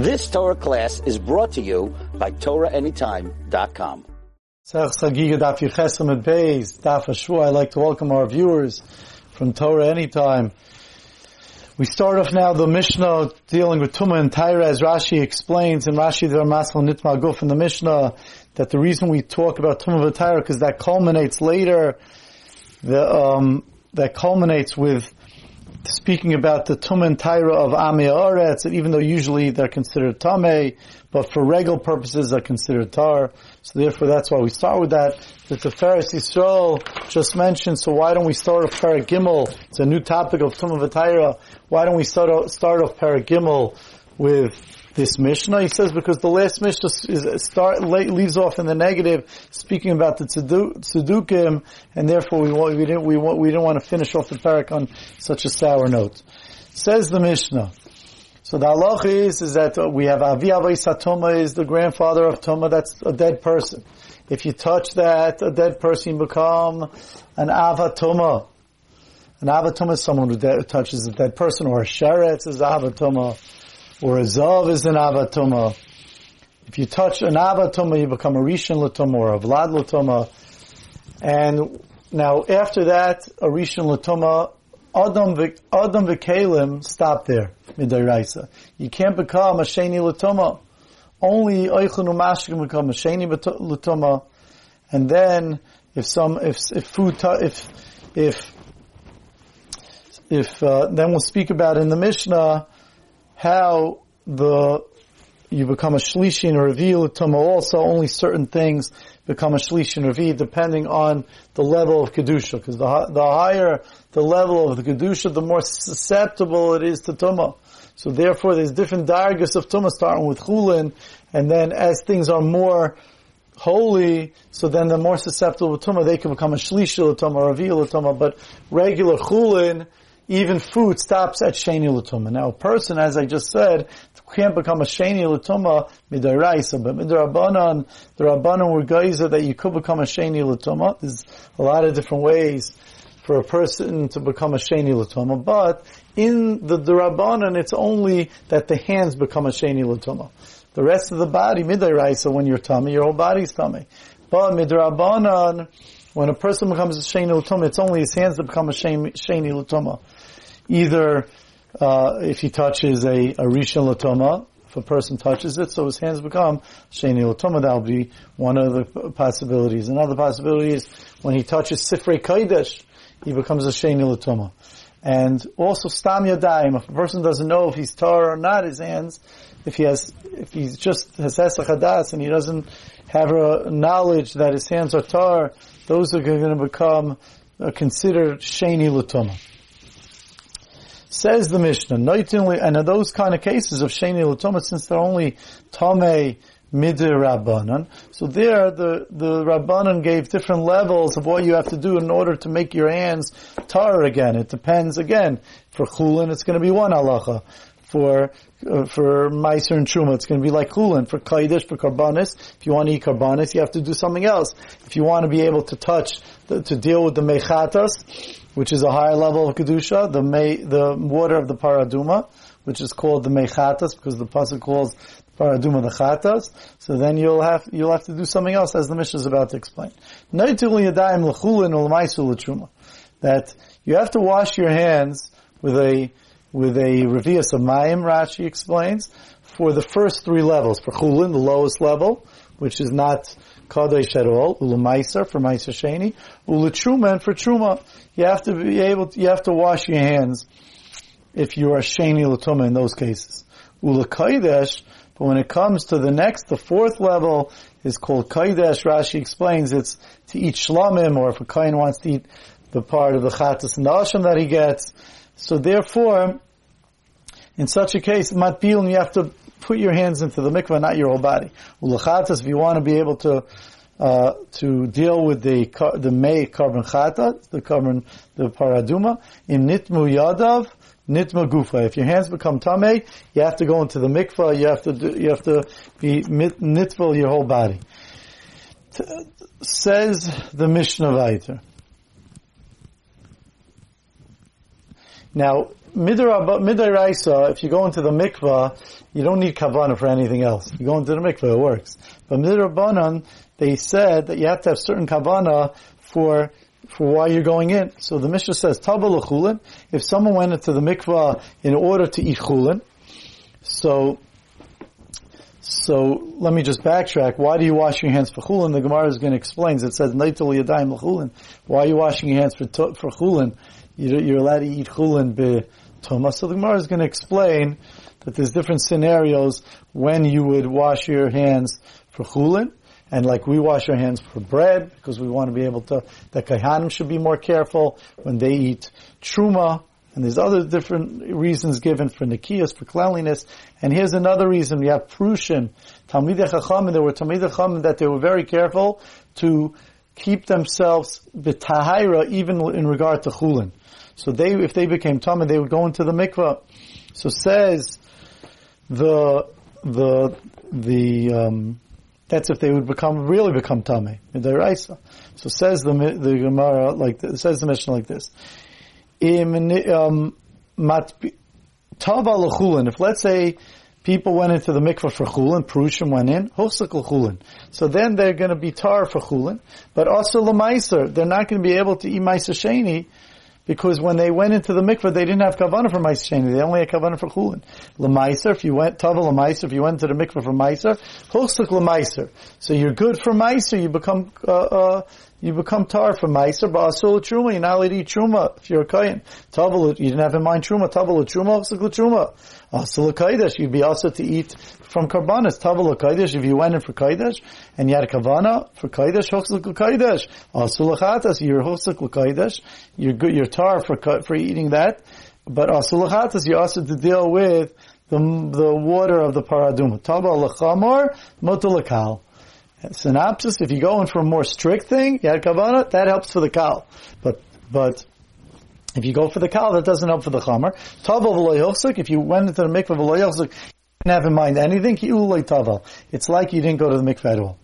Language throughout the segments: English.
This Torah class is brought to you by TorahAnytime.com. I'd like to welcome our viewers from Torah Anytime. We start off now the Mishnah dealing with Tumah and Tyra as Rashi explains in Rashi the Masal Nitma Guf in the Mishnah that the reason we talk about Tumah and Tyra because that culminates later the, um, that culminates with speaking about the Tum and Tyra of Ami Aretz, even though usually they're considered Tame, but for regal purposes are considered Tar. So therefore that's why we start with that. That the Pharisee Yisrael just mentioned, so why don't we start off Paragimel? It's a new topic of Tum and Tyra. Why don't we start off, start off Parak Gimel with this Mishnah. He says because the last Mishnah is start leaves off in the negative, speaking about the tzedukim, and therefore we want, we didn't we want, we didn't want to finish off the parak on such a sour note. Says the Mishnah. So the halach is is that we have Avi Avay is the grandfather of Toma. That's a dead person. If you touch that, a dead person become an Avatoma. An Avatoma is someone who de- touches a dead person, or a Sheretz is Avatoma or a Zav is an Avatuma. If you touch an Avatuma, you become a Rishon Latuma or a Vlad Latuma. And now after that, a Rishon Latuma, Adam, V'Kalim, stop there, Midairaisa. You can't become a Sheni Latuma. Only Eichon Umashik become a Sheni Latuma. And then, if some, if, if food, if, if, if, uh, then we'll speak about in the Mishnah, how the you become a shlishi and a tuma also only certain things become a shlishi and reveal depending on the level of kedusha. Because the the higher the level of the kedusha the more susceptible it is to tuma so therefore there's different dargas of tuma starting with chulin and then as things are more holy so then the more susceptible to tuma they can become a shlishi tuma reveal tuma but regular chulin even food stops at sheni l'tuma. Now, a person, as I just said, can't become a sheni l'tuma midaraisa, but midarabanan, the rabbanan were geyser that you could become a sheni l'tuma. There's a lot of different ways for a person to become a sheni l'tuma, but in the rabbanan, it's only that the hands become a sheni l'tuma. The rest of the body, midaraisa, when you're tummy, your whole body's tummy. But midrabanan, when a person becomes a sheni l'tuma, it's only his hands that become a sheni l'tuma either uh, if he touches a, a rishon latoma, if a person touches it, so his hands become sheni latoma. That will be one of the possibilities. Another possibility is when he touches sifrei kodesh, he becomes a sheni latoma. And also stam yadayim. If a person doesn't know if he's tar or not, his hands, if he has, if he's just has hadas and he doesn't have a knowledge that his hands are tar, those are going to become uh, considered sheni latoma. Says the Mishnah, and in those kind of cases of Sheni Latoma, since they're only Tome Midir Rabbanan, so there the, the Rabbanan gave different levels of what you have to do in order to make your hands tar again. It depends again. For Chulin, it's going to be one halacha. For uh, for Meiser and Truma, it's going to be like Chulin. For Kaidish, for Karbanis, if you want to eat Karbanis, you have to do something else. If you want to be able to touch, the, to deal with the Mechatas, which is a higher level of kedusha, the may, the water of the paraduma, which is called the mechatas, because the pasuk calls paraduma the chatas. So then you'll have you'll have to do something else, as the Mishnah is about to explain. That you have to wash your hands with a with a revius of mayim. Rashi explains for the first three levels. For chulin, the lowest level, which is not kadosh at all. Ulumaiser for maiser sheni. Ulutruma and for truma. You have to be able. To, you have to wash your hands if you are sheni latuma in those cases. Ulakaidesh. But when it comes to the next, the fourth level is called kaidesh. Rashi explains it's to eat shlamim, or if a kain wants to eat the part of the chatas and the asham that he gets. So therefore, in such a case, matbil, you have to put your hands into the mikvah, not your whole body. Ulachatas, if you want to be able to uh, to deal with the the may carbon chata, the carbon the paraduma, in nitmu yadav, nitma gufa. If your hands become tame, you have to go into the mikvah. You have to do, you have to be nitful your whole body. T- says the Mishnah Vayter. Now, Midairaisa, if you go into the mikvah, you don't need kavana for anything else. You go into the mikvah, it works. But Midirabanan, they said that you have to have certain kavana for for why you're going in. So the Mishnah says, Tabal. If someone went into the mikvah in order to eat chulin, so so let me just backtrack. Why do you wash your hands for chulin? The Gemara is going to explain. It says neitel yadayim chulin. Why are you washing your hands for for chulin? You're, allowed to eat chulin be toma. So the Gemara is going to explain that there's different scenarios when you would wash your hands for chulin. And like we wash our hands for bread because we want to be able to, the kaihanim should be more careful when they eat truma. And there's other different reasons given for nikias, for cleanliness. And here's another reason. We have prushim. Talmidei chachamim, there were Talmidei chachamim that they were very careful to keep themselves b'tahira even in regard to chulin. So they, if they became tamid, they would go into the mikvah. So says the, the, the, um, that's if they would become, really become tamid. So says the, the Gemara like, says the Mishnah like this um, if let's say people went into the mikvah for chulin, Perushim went in, hosakal chulin. So then they're going to be tar for chulin, but also lemaiser. They're not going to be able to eat maiser sheni because when they went into the mikvah, they didn't have kavanah for maiser sheni. They only had kavanah for chulin. Lemaiser, if you went tava lemaiser, if you went to the mikvah for maiser, hosak lemaiser. So you're good for maiser. You become uh, uh, you become tar from Meiser, but Asul Truma, you're not allowed to eat Truma if you're a Kayan. Tavel, you didn't have in mind Truma, Tavel Truma, Asul Truma. Asul Kaidesh, you'd be also to eat from Karbanis. Tavel Kaidesh, if you went in for Kaidesh, and you had a Kavana for Kaidesh, Hoksuk Kaidesh. Asul Chatas, you're Hoksuk Kaidesh, you're good, you're tar for, for eating that. But Asul Chatas, you're also to deal with the, the water of the Paraduma. Tavel Lechamor, Motulakal synopsis, if you go in for a more strict thing, Yad Kavana, that helps for the Kal. But, but, if you go for the Kal, that doesn't help for the Chamer. Tavel v'lo if you went into the mikveh v'lo you didn't have in mind anything, tavel. It's like you didn't go to the mikveh at all.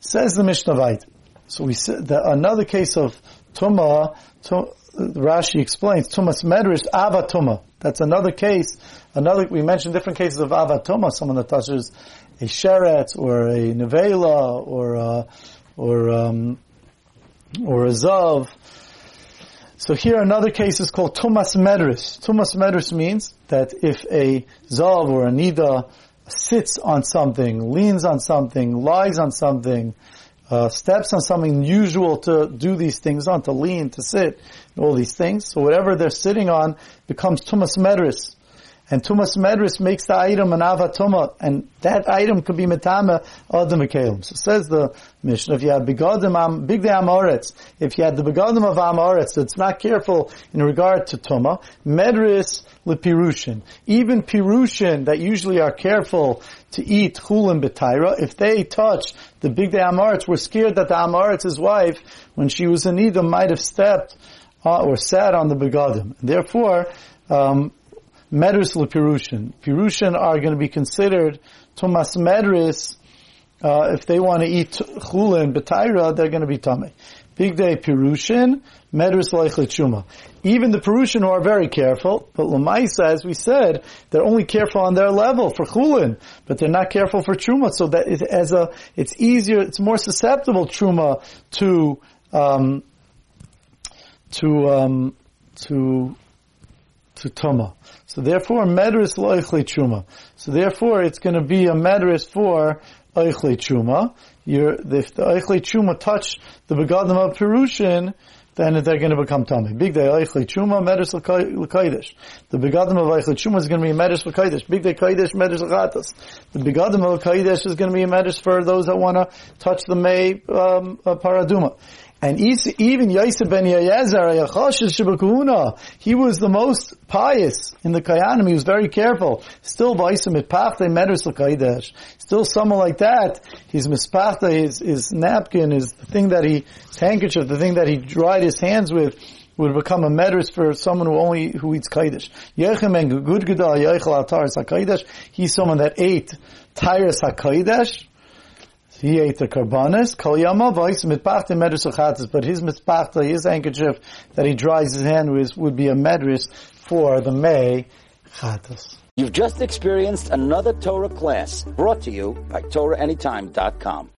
Says the Mishnah So we said that another case of Tumah, Rashi explains, Tumas Medrash, Avatuma. That's another case, another, we mentioned different cases of Avatuma, someone that touches a sheret or a nevela or a, or um, or a zav. So here another case is called tumas medris. Tumas medris means that if a zav or a nida sits on something, leans on something, lies on something, uh, steps on something usual to do these things on, to lean, to sit, all these things. So whatever they're sitting on becomes tumas medris and Tumas Medris makes the item an Avatuma, and that item could be Metama Adam Mekalim. So says the Mishnah, if you have Begadim Am, Big Amoretz, if you had the Begadim of Amoretz that's not careful in regard to Tuma, Medris Lepirushin. Even Pirushin that usually are careful to eat Chulin Betaira, if they touch the Big Amoretz, we're scared that the Amoretz's wife, when she was in Edom, might have stepped uh, or sat on the Begadim. Therefore, um, medris lepirushin. Pirushin are going to be considered tumas medris. Uh, if they want to eat chulin betaira, they're going to be tummy. Big day pirushin, medris leichlet Even the pirushin who are very careful, but lamaisa, as we said, they're only careful on their level for chulin, but they're not careful for truma. So that as a, it's easier, it's more susceptible truma to um, to um, to to tuma. So therefore, medris loichli chuma. So therefore, it's going to be a medris for oichli chuma. If the oichli chuma touch the begadim of perushin, then they're going to become tummy. Big day oichli chuma medris l'kaidish. The begadim of oichli chuma is going to be medris l'kaidish. Big day kaidish medris l'chatas. The begadim of kaidish is going to be a medris for those that want to touch the may um, uh, paraduma. And even Yosef ben Yoezer, he was the most pious in the Kayanim. He was very careful. Still, Still, someone like that, his mispachta, his, his napkin, his the thing that he, his handkerchief, the thing that he dried his hands with, would become a medris for someone who only who eats kaidish. Yechem and He's someone that ate tyrus hakaidesh he ate the karbanis, kol yamavais mitpachta medris but his mitpachta, his handkerchief that he dries his hand with would be a medris for the May Chatas. You've just experienced another Torah class brought to you by TorahAnytime.com.